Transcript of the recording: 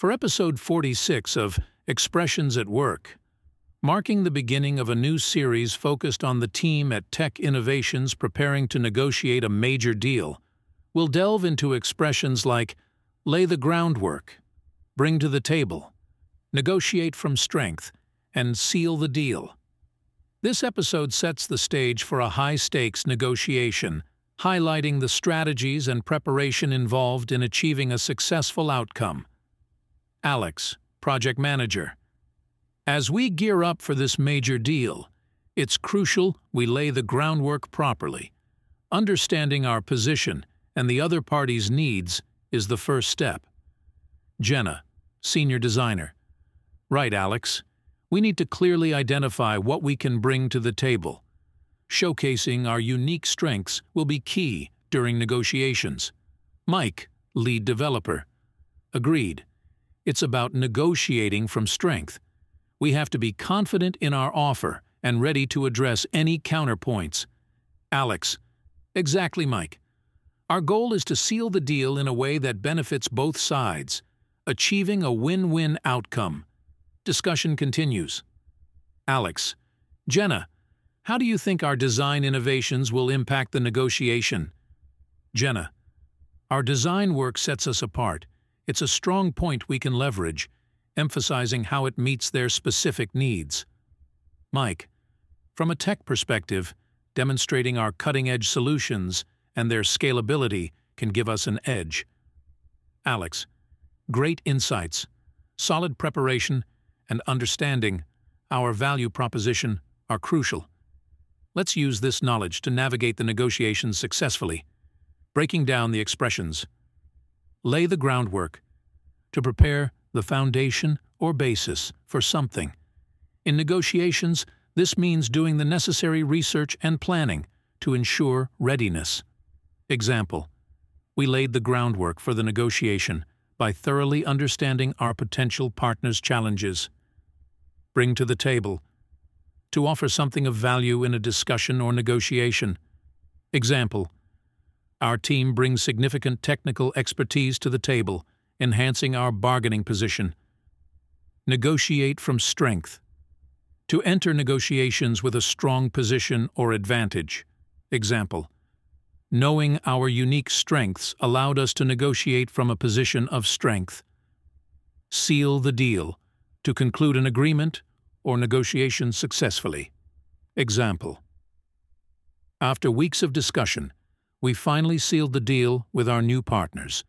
For episode 46 of Expressions at Work, marking the beginning of a new series focused on the team at Tech Innovations preparing to negotiate a major deal, we'll delve into expressions like lay the groundwork, bring to the table, negotiate from strength, and seal the deal. This episode sets the stage for a high-stakes negotiation, highlighting the strategies and preparation involved in achieving a successful outcome. Alex, Project Manager. As we gear up for this major deal, it's crucial we lay the groundwork properly. Understanding our position and the other party's needs is the first step. Jenna, Senior Designer. Right, Alex. We need to clearly identify what we can bring to the table. Showcasing our unique strengths will be key during negotiations. Mike, Lead Developer. Agreed. It's about negotiating from strength. We have to be confident in our offer and ready to address any counterpoints. Alex. Exactly, Mike. Our goal is to seal the deal in a way that benefits both sides, achieving a win-win outcome. Discussion continues. Alex. Jenna, how do you think our design innovations will impact the negotiation? Jenna. Our design work sets us apart. It's a strong point we can leverage, emphasizing how it meets their specific needs. Mike. From a tech perspective, demonstrating our cutting-edge solutions and their scalability can give us an edge. Alex. Great insights, solid preparation, and understanding our value proposition are crucial. Let's use this knowledge to navigate the negotiations successfully, breaking down the expressions. Lay the groundwork to prepare the foundation or basis for something. In negotiations, this means doing the necessary research and planning to ensure readiness. Example, we laid the groundwork for the negotiation by thoroughly understanding our potential partner's challenges. Bring to the table, to offer something of value in a discussion or negotiation. Example, our team brings significant technical expertise to the table, enhancing our bargaining position. Negotiate from strength. To enter negotiations with a strong position or advantage. Example, Knowing our unique strengths allowed us to negotiate from a position of strength. Seal the deal, to conclude an agreement or negotiation successfully. Example. After weeks of discussion, we finally sealed the deal with our new partners.